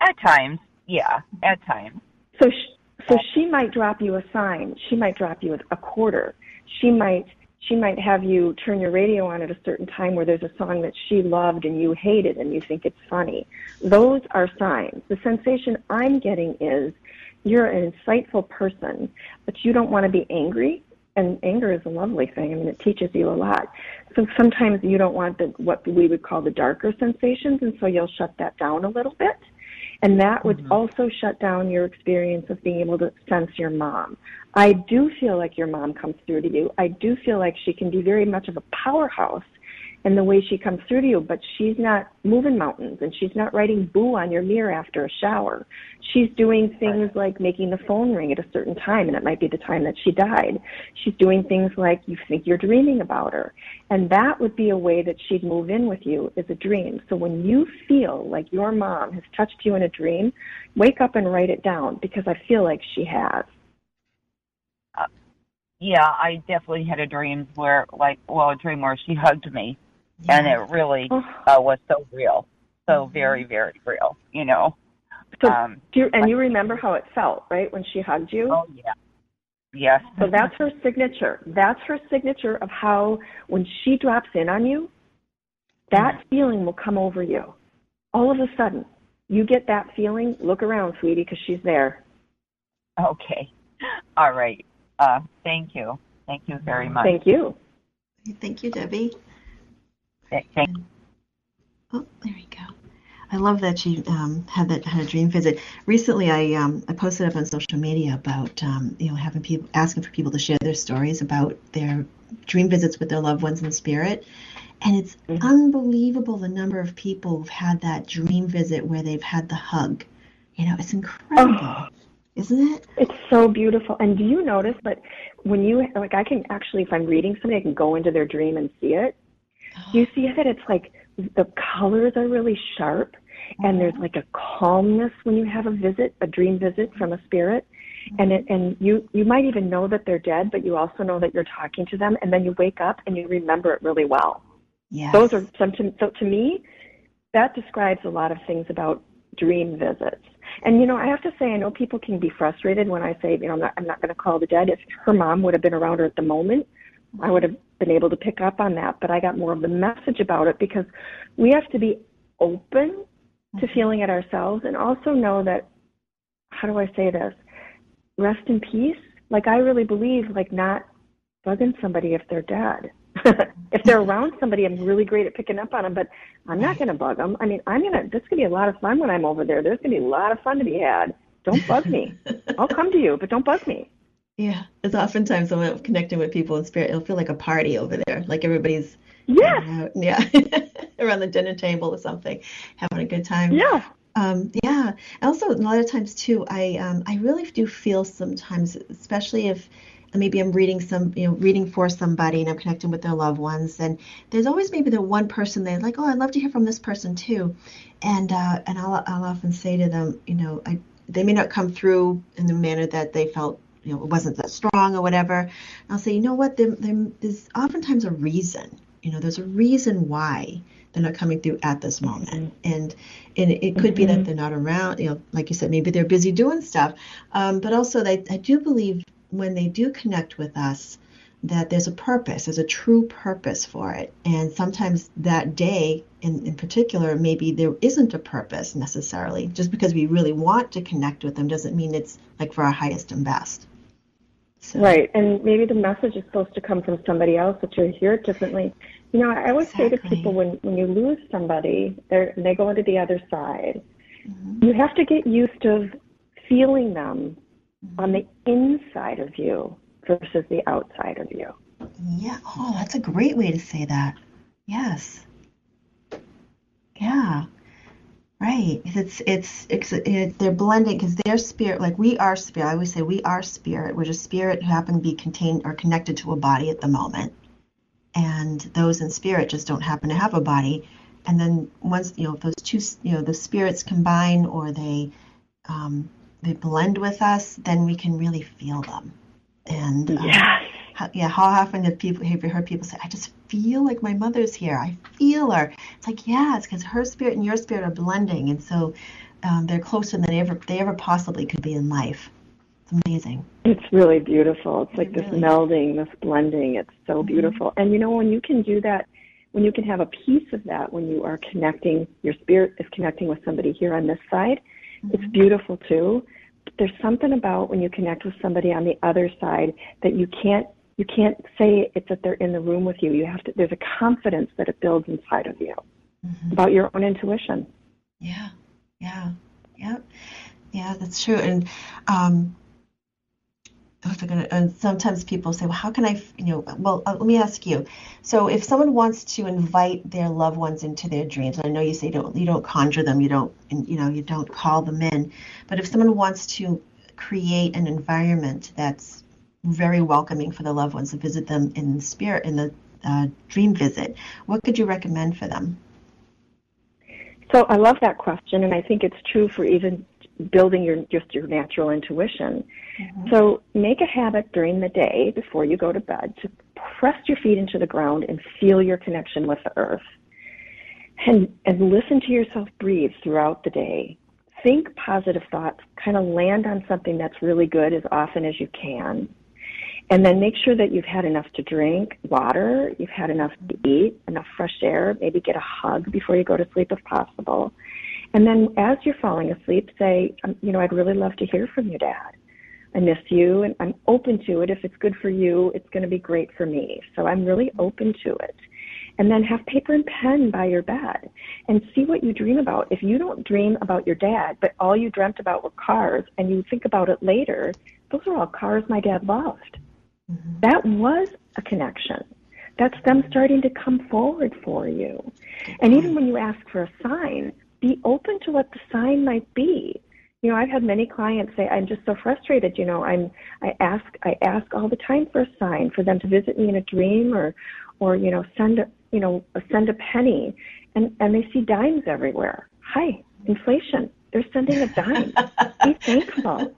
At times. Yeah, at times. So, she, so she might drop you a sign. She might drop you a quarter. She might she might have you turn your radio on at a certain time where there's a song that she loved and you hated and you think it's funny. Those are signs. The sensation I'm getting is you're an insightful person, but you don't want to be angry. And anger is a lovely thing. I mean, it teaches you a lot. So sometimes you don't want the, what we would call the darker sensations, and so you'll shut that down a little bit. And that would mm-hmm. also shut down your experience of being able to sense your mom. I do feel like your mom comes through to you. I do feel like she can be very much of a powerhouse in the way she comes through to you, but she's not moving mountains and she's not writing boo on your mirror after a shower. She's doing things like making the phone ring at a certain time, and it might be the time that she died. She's doing things like you think you're dreaming about her. And that would be a way that she'd move in with you is a dream. So when you feel like your mom has touched you in a dream, wake up and write it down because I feel like she has uh, yeah, I definitely had a dream where, like, well, a dream where she hugged me, yeah. and it really oh. uh, was so real, so very, very real. You know. So, um, do you, and you remember how it felt, right, when she hugged you? Oh yeah. Yes. So that's her signature. That's her signature of how when she drops in on you, that mm-hmm. feeling will come over you. All of a sudden, you get that feeling. Look around, sweetie, because she's there. Okay. All right. Uh, thank you. Thank you very much. Thank you. Thank you, Debbie. Thank. Oh, there we go. I love that you um, had that had a dream visit. Recently, I um, I posted up on social media about um, you know having people asking for people to share their stories about their dream visits with their loved ones in spirit, and it's mm-hmm. unbelievable the number of people who've had that dream visit where they've had the hug. You know, it's incredible. Oh isn't it? It's so beautiful. And do you notice that when you like, I can actually, if I'm reading somebody, I can go into their dream and see it. Oh. You see that it's like the colors are really sharp, and there's oh. like a calmness when you have a visit, a dream visit from a spirit. And it, and you you might even know that they're dead, but you also know that you're talking to them, and then you wake up and you remember it really well. Yes. Those are some to, so to me, that describes a lot of things about dream visits. And you know, I have to say, I know people can be frustrated when I say, you know, I'm not, I'm not going to call the dead. If her mom would have been around her at the moment, I would have been able to pick up on that. But I got more of the message about it because we have to be open to mm-hmm. feeling it ourselves, and also know that. How do I say this? Rest in peace. Like I really believe, like not bugging somebody if they're dead. if they're around somebody, I'm really great at picking up on them, but I'm not going to bug them. I mean, I'm going to, this is going to be a lot of fun when I'm over there. There's going to be a lot of fun to be had. Don't bug me. I'll come to you, but don't bug me. Yeah. It's oftentimes when I'm connecting with people in spirit, it'll feel like a party over there. Like everybody's yeah, yeah, around the dinner table or something, having a good time. Yeah. Um, yeah. Also, a lot of times too, I um, I really do feel sometimes, especially if maybe I'm reading some, you know, reading for somebody and I'm connecting with their loved ones. And there's always maybe the one person they're like, oh, I'd love to hear from this person too. And uh, and I'll I'll often say to them, you know, I they may not come through in the manner that they felt, you know, it wasn't that strong or whatever. And I'll say, you know what, there, there, there's oftentimes a reason. You know, there's a reason why they're not coming through at this moment and and it could mm-hmm. be that mm-hmm. they're not around you know like you said maybe they're busy doing stuff um, but also they, i do believe when they do connect with us, that there's a purpose, there's a true purpose for it. And sometimes that day in, in particular, maybe there isn't a purpose necessarily. Just because we really want to connect with them doesn't mean it's like for our highest and best. So. Right, and maybe the message is supposed to come from somebody else, but you hear it differently. You know, I always exactly. say to people when when you lose somebody, they they go into the other side. Mm-hmm. You have to get used to feeling them mm-hmm. on the inside of you versus the outside of you. Yeah. Oh, that's a great way to say that. Yes. Yeah. Right. It's it's it's it, they're blending because their spirit, like we are spirit. I always say we are spirit. We're just spirit who happen to be contained or connected to a body at the moment, and those in spirit just don't happen to have a body. And then once you know those two, you know, the spirits combine or they um, they blend with us, then we can really feel them. And um, yes how, yeah, how often have people have you heard people say, "I just feel like my mother's here. I feel her." It's like, yeah, it's because her spirit and your spirit are blending, and so um, they're closer than they ever they ever possibly could be in life. It's amazing. It's really beautiful. It's like it this really melding, this blending. It's so mm-hmm. beautiful. And you know, when you can do that, when you can have a piece of that, when you are connecting, your spirit is connecting with somebody here on this side. Mm-hmm. It's beautiful too there's something about when you connect with somebody on the other side that you can't you can't say it's that they're in the room with you. You have to. There's a confidence that it builds inside of you mm-hmm. about your own intuition. Yeah, yeah, yeah, yeah. That's true. And um, and sometimes people say, well, how can I, you know, well, uh, let me ask you. So if someone wants to invite their loved ones into their dreams, I know you say you don't, you don't conjure them, you don't, you know, you don't call them in, but if someone wants to create an environment that's very welcoming for the loved ones to visit them in spirit in the uh, dream visit. What could you recommend for them? So I love that question, and I think it's true for even building your just your natural intuition. Mm-hmm. So make a habit during the day before you go to bed to press your feet into the ground and feel your connection with the earth. And and listen to yourself breathe throughout the day. Think positive thoughts, kind of land on something that's really good as often as you can. And then make sure that you've had enough to drink, water, you've had enough to eat, enough fresh air, maybe get a hug before you go to sleep if possible. And then as you're falling asleep, say, um, you know, I'd really love to hear from you, Dad. I miss you and I'm open to it. If it's good for you, it's going to be great for me. So I'm really open to it. And then have paper and pen by your bed and see what you dream about. If you don't dream about your dad, but all you dreamt about were cars and you think about it later, those are all cars my dad loved. Mm-hmm. That was a connection. That's them starting to come forward for you. And even when you ask for a sign, be open to what the sign might be. You know, I've had many clients say, "I'm just so frustrated." You know, I'm I ask I ask all the time for a sign for them to visit me in a dream or, or you know, send a you know send a penny, and and they see dimes everywhere. Hi, inflation. They're sending a dime. be thankful.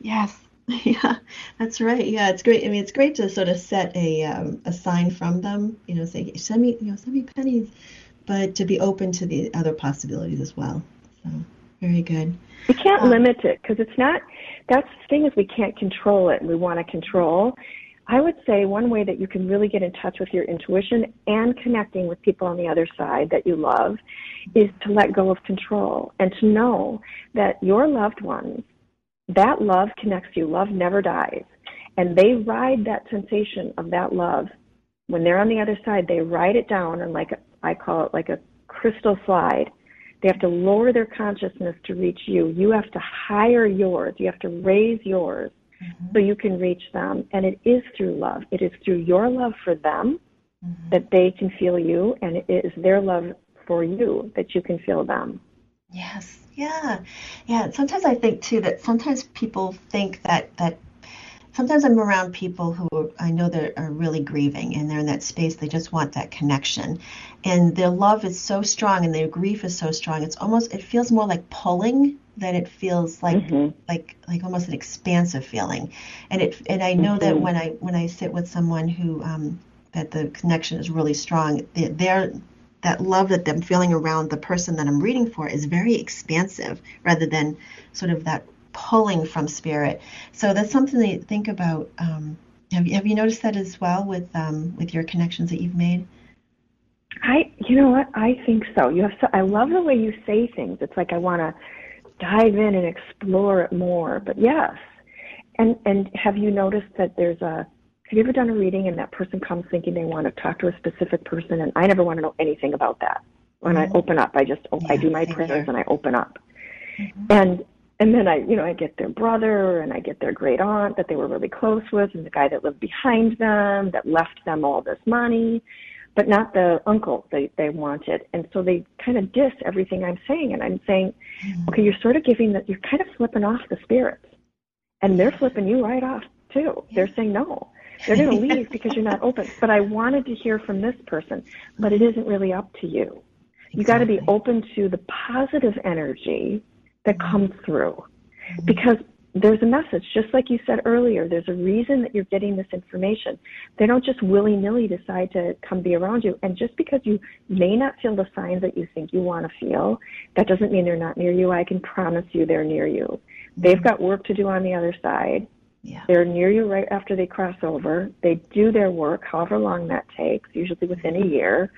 Yes. Yeah, that's right. Yeah, it's great. I mean, it's great to sort of set a um, a sign from them. You know, say send me, you know, send me pennies, but to be open to the other possibilities as well. So very good. We can't um, limit it because it's not. That's the thing is we can't control it, and we want to control. I would say one way that you can really get in touch with your intuition and connecting with people on the other side that you love is to let go of control and to know that your loved ones that love connects you. Love never dies. And they ride that sensation of that love. When they're on the other side, they ride it down and like I call it like a crystal slide. They have to lower their consciousness to reach you. You have to higher yours. You have to raise yours mm-hmm. so you can reach them. And it is through love. It is through your love for them mm-hmm. that they can feel you, and it is their love for you that you can feel them. Yes. Yeah, yeah. Sometimes I think too that sometimes people think that that sometimes I'm around people who are, I know that are really grieving and they're in that space. They just want that connection, and their love is so strong and their grief is so strong. It's almost it feels more like pulling than it feels like mm-hmm. like like almost an expansive feeling. And it and I know mm-hmm. that when I when I sit with someone who um, that the connection is really strong, they're that love that I'm feeling around the person that I'm reading for is very expansive rather than sort of that pulling from spirit. So that's something to think about. Um, have you, have you noticed that as well with um, with your connections that you've made? I, you know what? I think so. You have. So, I love the way you say things. It's like I want to dive in and explore it more. But yes, And and have you noticed that there's a have you ever done a reading and that person comes thinking they want to talk to a specific person and I never want to know anything about that. When mm-hmm. I open up, I just yeah, I do my prayers and I open up. Mm-hmm. And and then I, you know, I get their brother and I get their great aunt that they were really close with and the guy that lived behind them that left them all this money, but not the uncle they, they wanted. And so they kind of diss everything I'm saying. And I'm saying, mm-hmm. okay, you're sort of giving that, you're kind of flipping off the spirits and they're flipping you right off too. Yeah. They're saying no. They're going to leave because you're not open. But I wanted to hear from this person, but it isn't really up to you. Exactly. You got to be open to the positive energy that mm-hmm. comes through. Mm-hmm. Because there's a message, just like you said earlier, there's a reason that you're getting this information. They don't just willy nilly decide to come be around you. And just because you may not feel the signs that you think you want to feel, that doesn't mean they're not near you. I can promise you they're near you. They've mm-hmm. got work to do on the other side. Yeah. They're near you right after they cross over. They do their work, however long that takes, usually within a year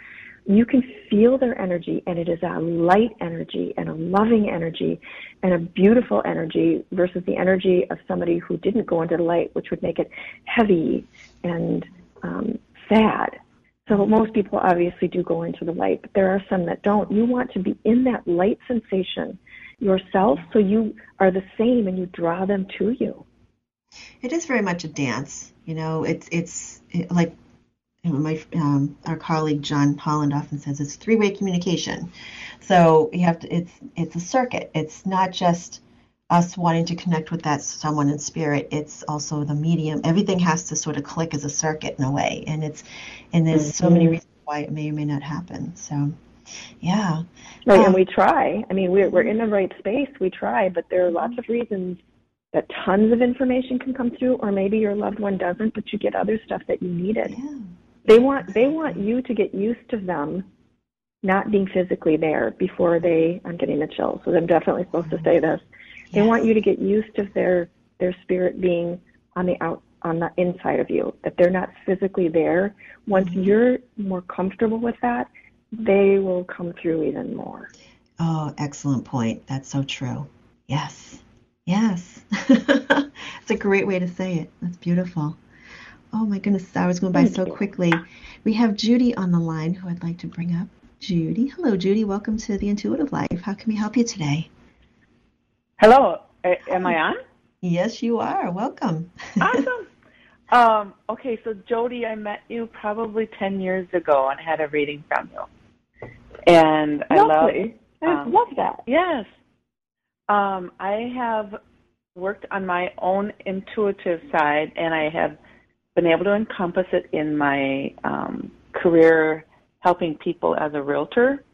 you can feel their energy and it is a light energy and a loving energy and a beautiful energy versus the energy of somebody who didn't go into the light which would make it heavy and um, sad so most people obviously do go into the light but there are some that don't you want to be in that light sensation yourself so you are the same and you draw them to you it is very much a dance you know it's it's like my um, our colleague John Holland often says it's three-way communication. So you have to it's it's a circuit. It's not just us wanting to connect with that someone in spirit. It's also the medium. Everything has to sort of click as a circuit in a way, and it's and there's mm-hmm. so many mm-hmm. reasons why it may or may not happen. So. Yeah. Right, um, and we try. I mean, we're we're in the right space. We try, but there are lots of reasons that tons of information can come through, or maybe your loved one doesn't, but you get other stuff that you needed. Yeah. They want they want you to get used to them not being physically there before they I'm getting the chills, so I'm definitely supposed to say this. They want you to get used to their their spirit being on the out on the inside of you, that they're not physically there. Once mm-hmm. you're more comfortable with that, they will come through even more. Oh, excellent point. That's so true. Yes. Yes. it's a great way to say it. That's beautiful. Oh my goodness, hours going by Thank so you. quickly. We have Judy on the line who I'd like to bring up. Judy. Hello, Judy. Welcome to the Intuitive Life. How can we help you today? Hello. am I on? Yes, you are. Welcome. awesome. Um, okay, so Jodi, I met you probably 10 years ago and had a reading from you. And I love I um, love that. Yes. Um, I have worked on my own intuitive side and I have been able to encompass it in my um, career helping people as a realtor,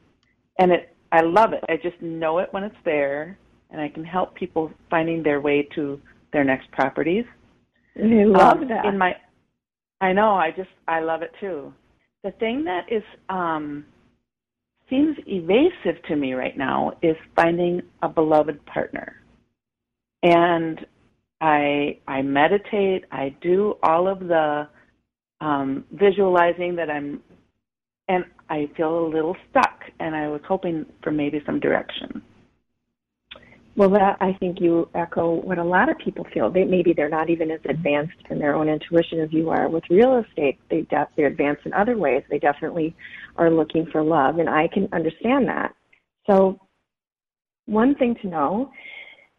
and it I love it. I just know it when it's there, and I can help people finding their way to their next properties. I love um, that. In my, I know. I just I love it too. The thing that is um, seems evasive to me right now is finding a beloved partner. And I I meditate. I do all of the um, visualizing that I'm, and I feel a little stuck. And I was hoping for maybe some direction. Well, that I think you echo what a lot of people feel. They maybe they're not even as mm-hmm. advanced in their own intuition as you are with real estate. They de- they're advanced in other ways. They definitely are looking for love, and I can understand that. So, one thing to know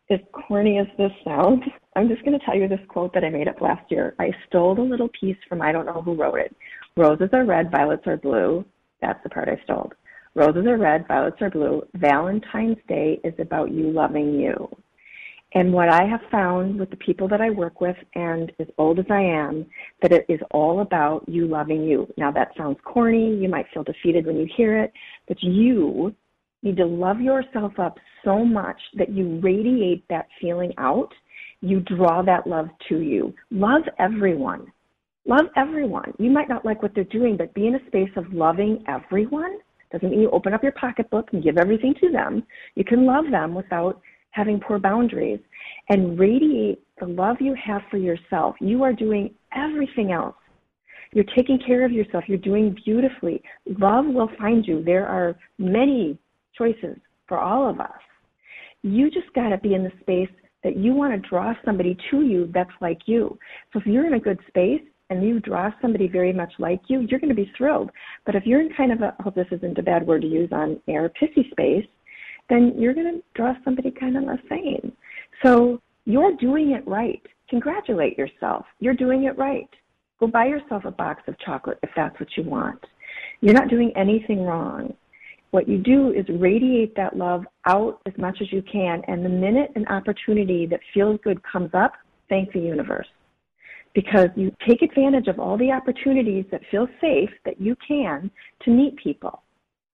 as corny as this sounds, I'm just going to tell you this quote that I made up last year. I stole a little piece from I don't know who wrote it. Roses are red, violets are blue. That's the part I stole. Roses are red, violets are blue. Valentine's Day is about you loving you. And what I have found with the people that I work with, and as old as I am, that it is all about you loving you. Now that sounds corny. You might feel defeated when you hear it, but you need to love yourself up so much that you radiate that feeling out. You draw that love to you. Love everyone. Love everyone. You might not like what they're doing, but be in a space of loving everyone doesn't mean you open up your pocketbook and give everything to them. You can love them without having poor boundaries and radiate the love you have for yourself. You are doing everything else. You're taking care of yourself. You're doing beautifully. Love will find you. There are many choices for all of us. You just got to be in the space that you want to draw somebody to you that's like you. So if you're in a good space and you draw somebody very much like you, you're going to be thrilled. But if you're in kind of a, hope this isn't a bad word to use on air, pissy space, then you're going to draw somebody kind of the same. So you're doing it right. Congratulate yourself. You're doing it right. Go buy yourself a box of chocolate if that's what you want. You're not doing anything wrong. What you do is radiate that love out as much as you can. And the minute an opportunity that feels good comes up, thank the universe. Because you take advantage of all the opportunities that feel safe that you can to meet people.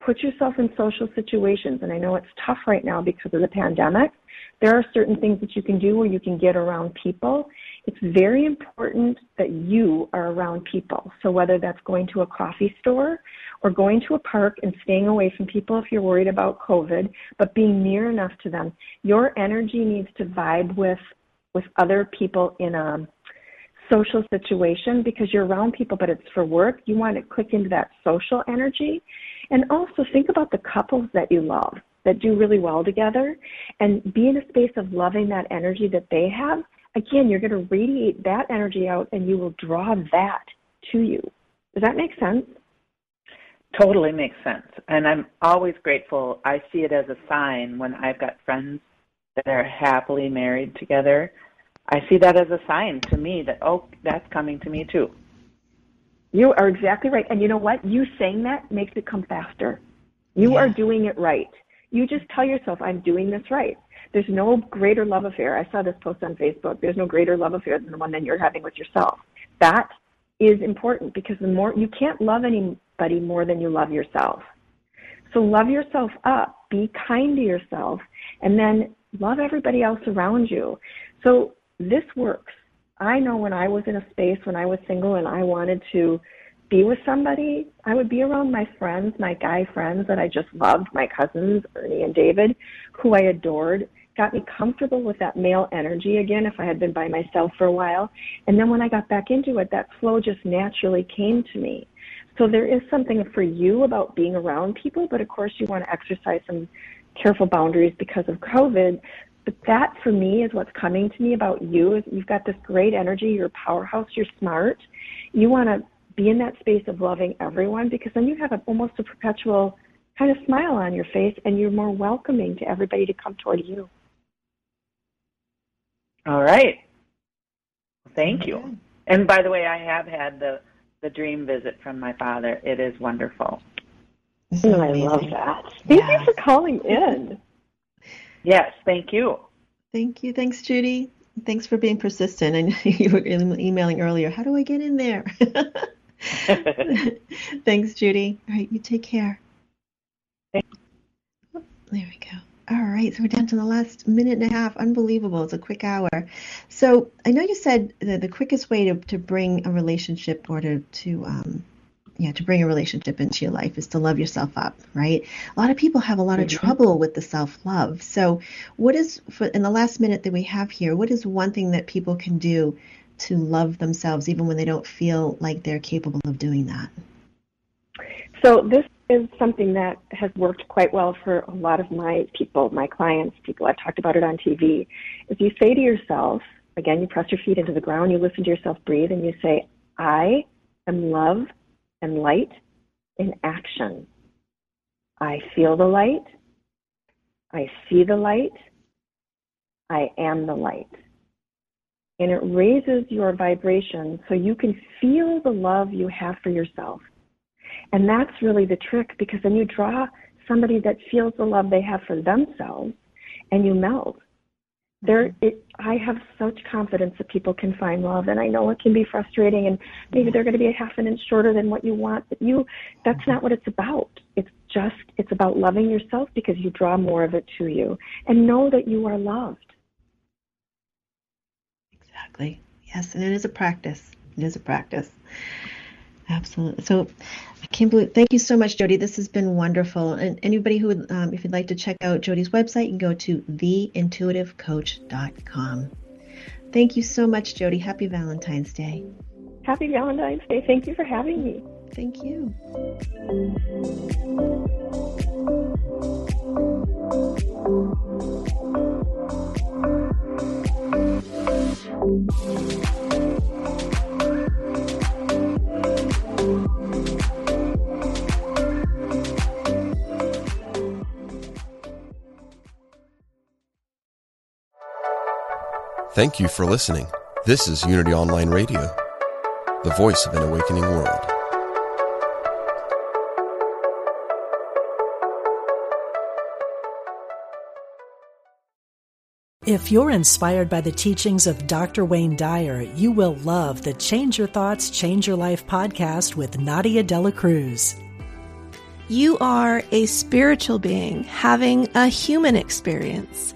Put yourself in social situations. And I know it's tough right now because of the pandemic. There are certain things that you can do where you can get around people it's very important that you are around people. So whether that's going to a coffee store or going to a park and staying away from people if you're worried about COVID, but being near enough to them, your energy needs to vibe with with other people in a social situation because you're around people but it's for work. You want to click into that social energy. And also think about the couples that you love that do really well together and be in a space of loving that energy that they have again, you're going to radiate that energy out and you will draw that to you. Does that make sense? Totally makes sense. And I'm always grateful. I see it as a sign when I've got friends that are happily married together. I see that as a sign to me that, oh, that's coming to me too. You are exactly right. And you know what? You saying that makes it come faster. You yeah. are doing it right. You just tell yourself, I'm doing this right. There's no greater love affair. I saw this post on Facebook. There's no greater love affair than the one that you're having with yourself. That is important because the more you can't love anybody more than you love yourself. So love yourself up, be kind to yourself, and then love everybody else around you. So this works. I know when I was in a space when I was single and I wanted to be with somebody, I would be around my friends, my guy friends that I just loved, my cousins, Ernie and David, who I adored got me comfortable with that male energy again if I had been by myself for a while. And then when I got back into it, that flow just naturally came to me. So there is something for you about being around people, but of course you want to exercise some careful boundaries because of COVID. But that for me is what's coming to me about you is you've got this great energy, you're a powerhouse, you're smart. You want to be in that space of loving everyone because then you have a, almost a perpetual kind of smile on your face and you're more welcoming to everybody to come toward you. All right. Thank you. And by the way, I have had the the dream visit from my father. It is wonderful. Oh, I love that. Thank yeah. you for calling in. Yes, thank you. Thank you. Thanks, Judy. Thanks for being persistent. I know you were emailing earlier. How do I get in there? Thanks, Judy. All right, you take care. There we go. All right, so we're down to the last minute and a half. Unbelievable. It's a quick hour. So I know you said that the quickest way to, to bring a relationship or to, to um, yeah, to bring a relationship into your life is to love yourself up, right? A lot of people have a lot of mm-hmm. trouble with the self-love. So what is, for, in the last minute that we have here, what is one thing that people can do to love themselves even when they don't feel like they're capable of doing that? So this is something that has worked quite well for a lot of my people, my clients, people I've talked about it on TV. If you say to yourself, again, you press your feet into the ground, you listen to yourself breathe, and you say, I am love and light in action. I feel the light. I see the light. I am the light. And it raises your vibration so you can feel the love you have for yourself. And that's really the trick because then you draw somebody that feels the love they have for themselves and you melt. There, it, I have such confidence that people can find love, and I know it can be frustrating, and maybe they're going to be a half an inch shorter than what you want. But you, that's not what it's about. It's just, it's about loving yourself because you draw more of it to you, and know that you are loved. Exactly. Yes, and it is a practice. It is a practice. Absolutely. So, I can't believe. Thank you so much, Jodi. This has been wonderful. And anybody who would, um, if you'd like to check out Jodi's website, you can go to theintuitivecoach.com. Thank you so much, Jodi. Happy Valentine's Day. Happy Valentine's Day. Thank you for having me. Thank you. Thank you for listening. This is Unity Online Radio, the voice of an awakening world. If you're inspired by the teachings of Dr. Wayne Dyer, you will love the Change Your Thoughts, Change Your Life podcast with Nadia Dela Cruz. You are a spiritual being having a human experience.